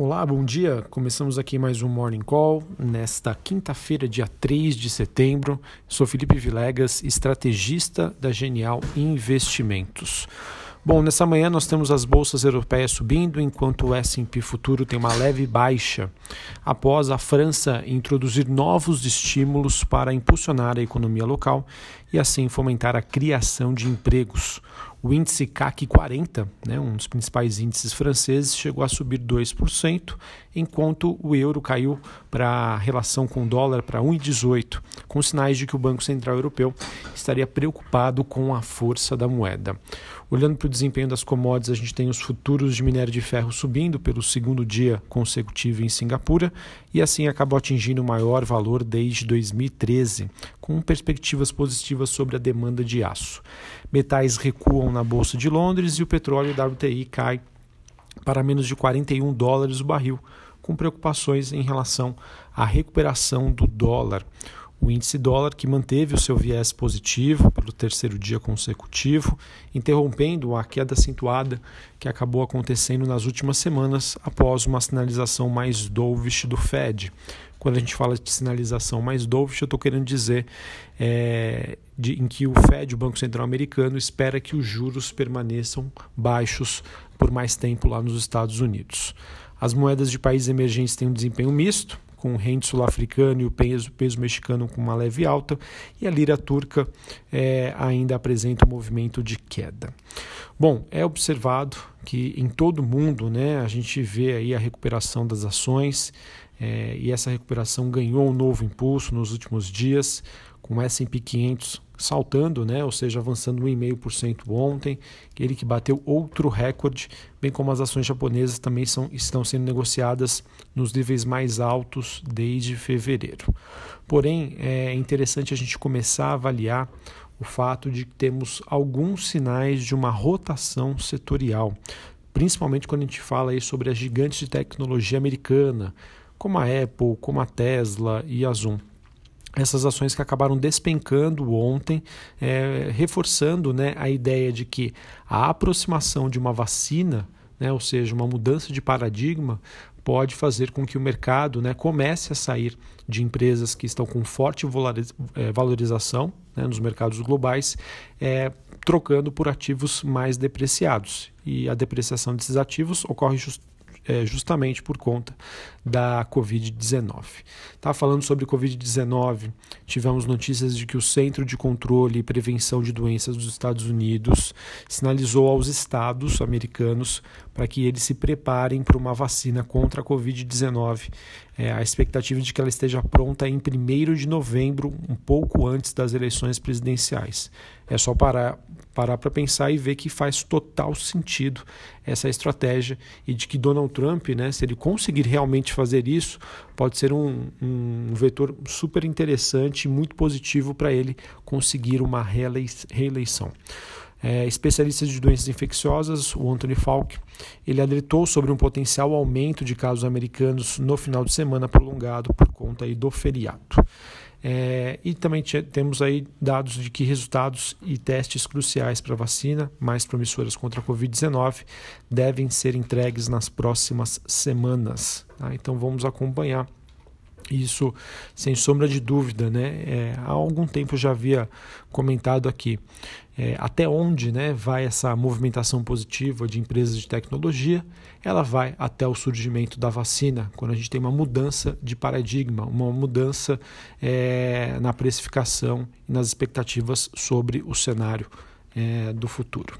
Olá, bom dia. Começamos aqui mais um Morning Call nesta quinta-feira, dia 3 de setembro. Sou Felipe Vilegas, estrategista da Genial Investimentos. Bom, nessa manhã nós temos as bolsas europeias subindo, enquanto o S&P futuro tem uma leve baixa, após a França introduzir novos estímulos para impulsionar a economia local e assim fomentar a criação de empregos. O índice CAC 40, né, um dos principais índices franceses, chegou a subir 2%, enquanto o euro caiu para a relação com o dólar para 1,18, com sinais de que o Banco Central Europeu estaria preocupado com a força da moeda. Olhando para o desempenho das commodities, a gente tem os futuros de minério de ferro subindo pelo segundo dia consecutivo em Singapura e assim acabou atingindo o maior valor desde 2013, com perspectivas positivas sobre a demanda de aço. Metais recuam na Bolsa de Londres e o petróleo WTI cai para menos de 41 dólares o barril, com preocupações em relação à recuperação do dólar. O índice dólar que manteve o seu viés positivo pelo terceiro dia consecutivo, interrompendo a queda acentuada que acabou acontecendo nas últimas semanas após uma sinalização mais dovish do Fed. Quando a gente fala de sinalização mais dovish, eu estou querendo dizer é, de, em que o Fed, o Banco Central Americano, espera que os juros permaneçam baixos por mais tempo lá nos Estados Unidos. As moedas de países emergentes têm um desempenho misto, com o rende sul-africano e o peso, peso mexicano com uma leve alta, e a lira turca é, ainda apresenta um movimento de queda. Bom, é observado que em todo o mundo né, a gente vê aí a recuperação das ações, é, e essa recuperação ganhou um novo impulso nos últimos dias, com S&P 500 saltando, né, ou seja, avançando 1,5% ontem, ele que bateu outro recorde, bem como as ações japonesas também são, estão sendo negociadas nos níveis mais altos desde fevereiro. Porém, é interessante a gente começar a avaliar o fato de que temos alguns sinais de uma rotação setorial, principalmente quando a gente fala aí sobre as gigantes de tecnologia americana, como a Apple, como a Tesla e a Zoom essas ações que acabaram despencando ontem, é, reforçando né, a ideia de que a aproximação de uma vacina, né, ou seja, uma mudança de paradigma, pode fazer com que o mercado né, comece a sair de empresas que estão com forte é, valorização né, nos mercados globais, é, trocando por ativos mais depreciados. E a depreciação desses ativos ocorre just, é, justamente por conta da Covid-19. Tá falando sobre Covid-19, tivemos notícias de que o Centro de Controle e Prevenção de Doenças dos Estados Unidos sinalizou aos estados americanos para que eles se preparem para uma vacina contra a Covid-19. É, a expectativa de que ela esteja pronta em 1 de novembro, um pouco antes das eleições presidenciais. É só parar parar para pensar e ver que faz total sentido essa estratégia e de que Donald Trump, né, se ele conseguir realmente fazer isso, pode ser um, um vetor super interessante e muito positivo para ele conseguir uma reeleição. É, especialistas de doenças infecciosas, o Anthony Falk, ele alertou sobre um potencial aumento de casos americanos no final de semana prolongado por conta aí do feriado. É, e também temos aí dados de que resultados e testes cruciais para a vacina, mais promissoras contra a Covid-19, devem ser entregues nas próximas semanas. Tá? Então vamos acompanhar isso sem sombra de dúvida, né? É, há algum tempo eu já havia comentado aqui é, até onde né, vai essa movimentação positiva de empresas de tecnologia. Ela vai até o surgimento da vacina, quando a gente tem uma mudança de paradigma, uma mudança é, na precificação e nas expectativas sobre o cenário é, do futuro.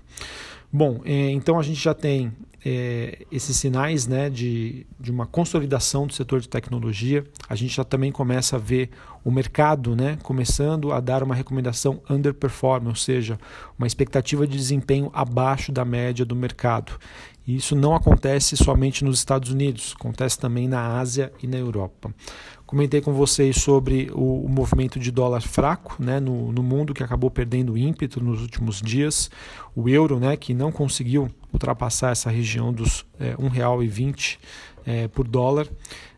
Bom, é, então a gente já tem é, esses sinais né, de, de uma consolidação do setor de tecnologia. A gente já também começa a ver o mercado né, começando a dar uma recomendação underperform, ou seja, uma expectativa de desempenho abaixo da média do mercado. E isso não acontece somente nos Estados Unidos, acontece também na Ásia e na Europa. Comentei com vocês sobre o, o movimento de dólar fraco né, no, no, mundo, que acabou perdendo ímpeto nos últimos dias. O euro, né, que não conseguiu ultrapassar essa região dos R$ 1,20 é, por dólar.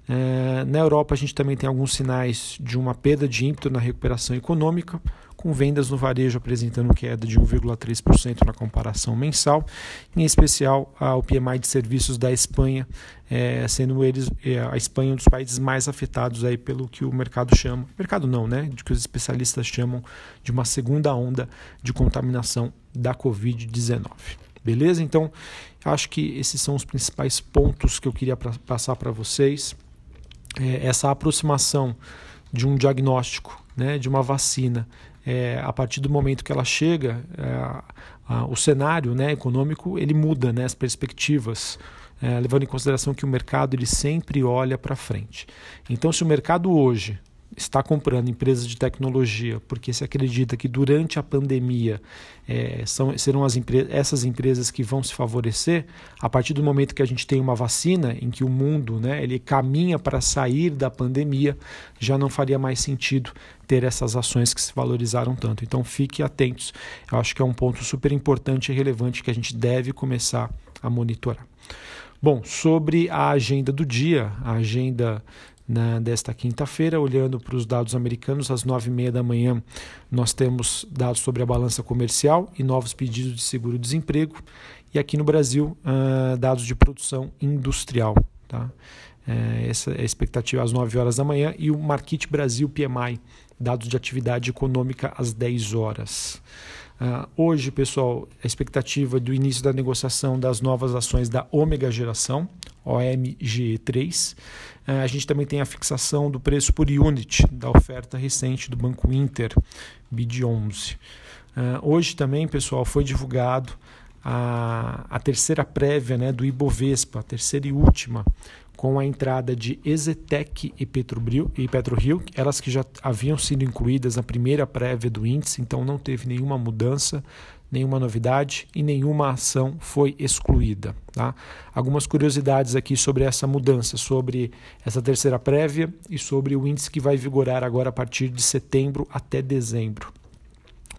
É, na Europa, a gente também tem alguns sinais de uma perda de ímpeto na recuperação econômica, com vendas no varejo apresentando queda de 1,3% na comparação mensal, em especial o PMI de serviços da Espanha, é, sendo eles é, a Espanha um dos países mais afetados aí pelo que o mercado chama, mercado não, né, de que os especialistas chamam de uma segunda onda de contaminação da Covid-19. Beleza? Então, acho que esses são os principais pontos que eu queria pra, passar para vocês. É, essa aproximação de um diagnóstico, né, de uma vacina, é, a partir do momento que ela chega, é, a, o cenário né, econômico ele muda, né, as perspectivas, é, levando em consideração que o mercado ele sempre olha para frente. Então, se o mercado hoje está comprando empresas de tecnologia porque se acredita que durante a pandemia é, são, serão as empre essas empresas que vão se favorecer, a partir do momento que a gente tem uma vacina em que o mundo né, ele caminha para sair da pandemia, já não faria mais sentido ter essas ações que se valorizaram tanto. Então fique atentos, eu acho que é um ponto super importante e relevante que a gente deve começar a monitorar. Bom, sobre a agenda do dia, a agenda na, desta quinta-feira, olhando para os dados americanos, às nove e meia da manhã, nós temos dados sobre a balança comercial e novos pedidos de seguro-desemprego. E aqui no Brasil, uh, dados de produção industrial. Tá? É, essa é a expectativa às 9 horas da manhã. E o Market Brasil PMI, dados de atividade econômica às 10 horas. Uh, hoje, pessoal, a expectativa do início da negociação das novas ações da Ômega Geração, OMGE3. Uh, a gente também tem a fixação do preço por unit da oferta recente do Banco Inter, BID11. Uh, hoje também, pessoal, foi divulgado a, a terceira prévia né, do Ibovespa, a terceira e última, com a entrada de Ezetec e Petrobril e PetroRio, elas que já haviam sido incluídas na primeira prévia do índice, então não teve nenhuma mudança, nenhuma novidade e nenhuma ação foi excluída. Tá? Algumas curiosidades aqui sobre essa mudança, sobre essa terceira prévia e sobre o índice que vai vigorar agora a partir de setembro até dezembro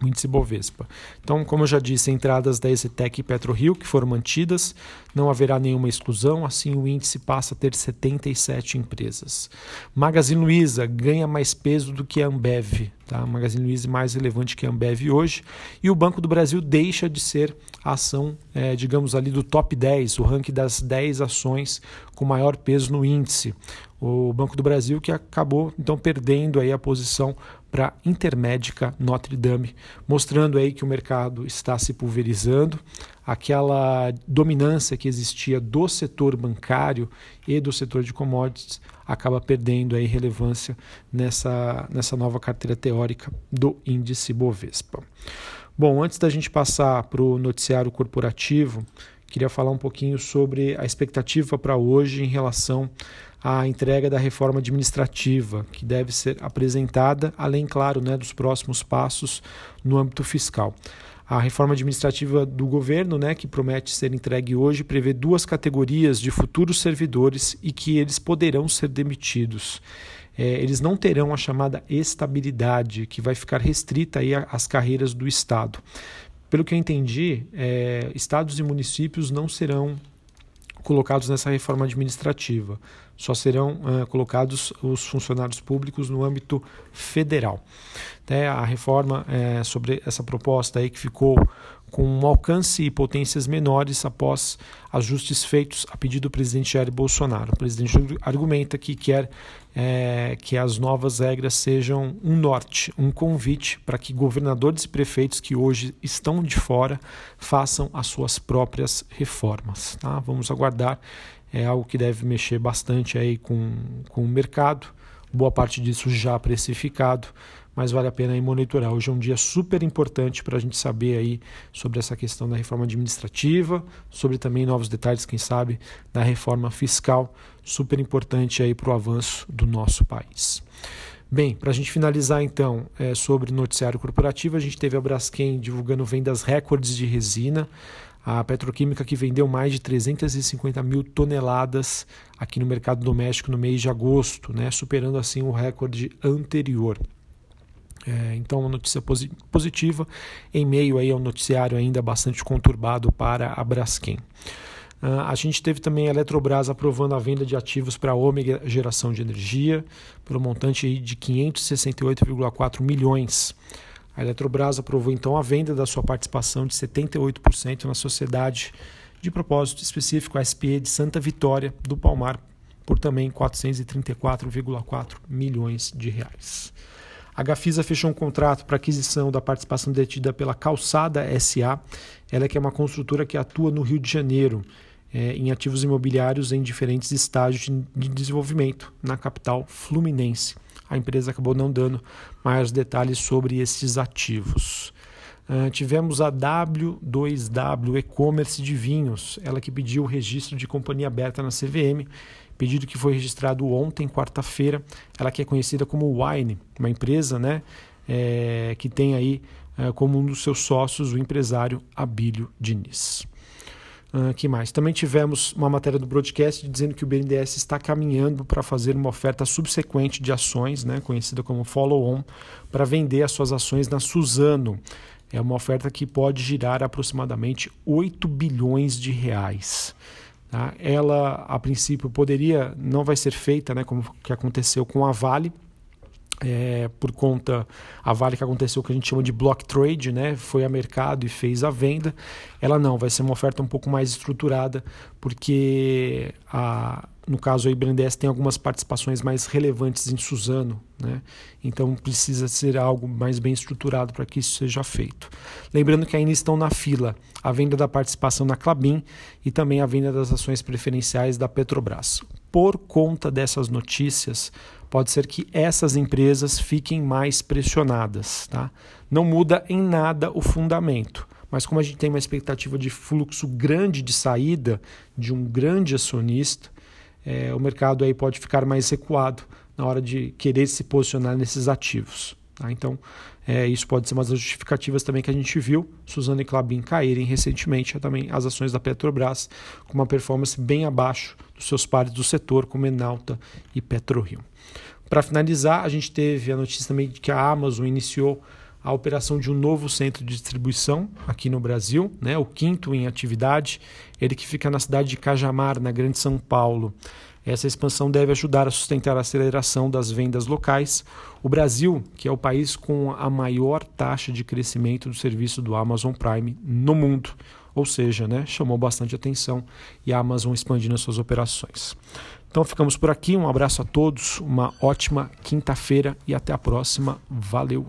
o índice Bovespa. Então, como eu já disse, entradas da Exetec e PetroRio que foram mantidas, não haverá nenhuma exclusão, assim o índice passa a ter 77 empresas. Magazine Luiza ganha mais peso do que a Ambev, tá? Magazine Luiza é mais relevante que a Ambev hoje, e o Banco do Brasil deixa de ser a ação, é, digamos ali, do top 10, o ranking das 10 ações com maior peso no índice. O Banco do Brasil que acabou então perdendo aí a posição para Intermédica Notre Dame, mostrando aí que o mercado está se pulverizando, aquela dominância que existia do setor bancário e do setor de commodities acaba perdendo aí relevância nessa, nessa nova carteira teórica do índice Bovespa. Bom, antes da gente passar para o noticiário corporativo, queria falar um pouquinho sobre a expectativa para hoje em relação à entrega da reforma administrativa, que deve ser apresentada, além, claro, né, dos próximos passos no âmbito fiscal. A reforma administrativa do governo, né, que promete ser entregue hoje, prevê duas categorias de futuros servidores e que eles poderão ser demitidos. É, eles não terão a chamada estabilidade, que vai ficar restrita aí às carreiras do Estado. Pelo que eu entendi, é, estados e municípios não serão colocados nessa reforma administrativa. Só serão uh, colocados os funcionários públicos no âmbito federal. Até a reforma é, sobre essa proposta aí que ficou com um alcance e potências menores após ajustes feitos a pedido do presidente Jair Bolsonaro. O presidente argumenta que quer é, que as novas regras sejam um norte, um convite para que governadores e prefeitos que hoje estão de fora façam as suas próprias reformas. Tá? Vamos aguardar, é algo que deve mexer bastante aí com, com o mercado, boa parte disso já precificado mas vale a pena aí monitorar. Hoje é um dia super importante para a gente saber aí sobre essa questão da reforma administrativa, sobre também novos detalhes, quem sabe, da reforma fiscal, super importante aí para o avanço do nosso país. Bem, para a gente finalizar então é, sobre noticiário corporativo, a gente teve a Braskem divulgando vendas recordes de resina, a petroquímica que vendeu mais de 350 mil toneladas aqui no mercado doméstico no mês de agosto, né, superando assim o recorde anterior. É, então, uma notícia positiva em meio aí ao noticiário ainda bastante conturbado para a Braskem. Uh, a gente teve também a Eletrobras aprovando a venda de ativos para a Ômega Geração de Energia, pelo montante aí de 568,4 milhões. A Eletrobras aprovou então a venda da sua participação de 78% na sociedade de propósito específico, a SPE de Santa Vitória do Palmar, por também 434,4 milhões de reais. A Gafisa fechou um contrato para aquisição da participação detida pela Calçada SA, ela que é uma construtora que atua no Rio de Janeiro é, em ativos imobiliários em diferentes estágios de desenvolvimento na capital fluminense. A empresa acabou não dando maiores detalhes sobre esses ativos. Uh, tivemos a W2W E-Commerce de Vinhos, ela que pediu o registro de companhia aberta na CVM pedido que foi registrado ontem, quarta-feira. Ela que é conhecida como Wine, uma empresa né, é, que tem aí é, como um dos seus sócios o empresário Abílio Diniz. Uh, que mais? Também tivemos uma matéria do broadcast dizendo que o BNDES está caminhando para fazer uma oferta subsequente de ações, né, conhecida como follow-on, para vender as suas ações na Suzano. É uma oferta que pode girar aproximadamente 8 bilhões de reais. Tá? Ela, a princípio, poderia, não vai ser feita, né, como que aconteceu com a Vale, é, por conta a Vale que aconteceu o que a gente chama de block trade, né? Foi a mercado e fez a venda. Ela não, vai ser uma oferta um pouco mais estruturada, porque a, no caso aí BNDES tem algumas participações mais relevantes em Suzano, né? Então precisa ser algo mais bem estruturado para que isso seja feito. Lembrando que ainda estão na fila a venda da participação na Clabin e também a venda das ações preferenciais da Petrobras. Por conta dessas notícias, pode ser que essas empresas fiquem mais pressionadas, tá? Não muda em nada o fundamento mas como a gente tem uma expectativa de fluxo grande de saída de um grande acionista, é, o mercado aí pode ficar mais recuado na hora de querer se posicionar nesses ativos. Tá? Então, é, isso pode ser uma das justificativas também que a gente viu Suzano e Clabin caírem recentemente, também as ações da Petrobras com uma performance bem abaixo dos seus pares do setor, como Enalta e PetroRio. Para finalizar, a gente teve a notícia também de que a Amazon iniciou a operação de um novo centro de distribuição aqui no Brasil, né, o quinto em atividade, ele que fica na cidade de Cajamar, na Grande São Paulo. Essa expansão deve ajudar a sustentar a aceleração das vendas locais. O Brasil, que é o país com a maior taxa de crescimento do serviço do Amazon Prime no mundo, ou seja, né, chamou bastante atenção e a Amazon expandindo as suas operações. Então ficamos por aqui, um abraço a todos, uma ótima quinta-feira e até a próxima. Valeu!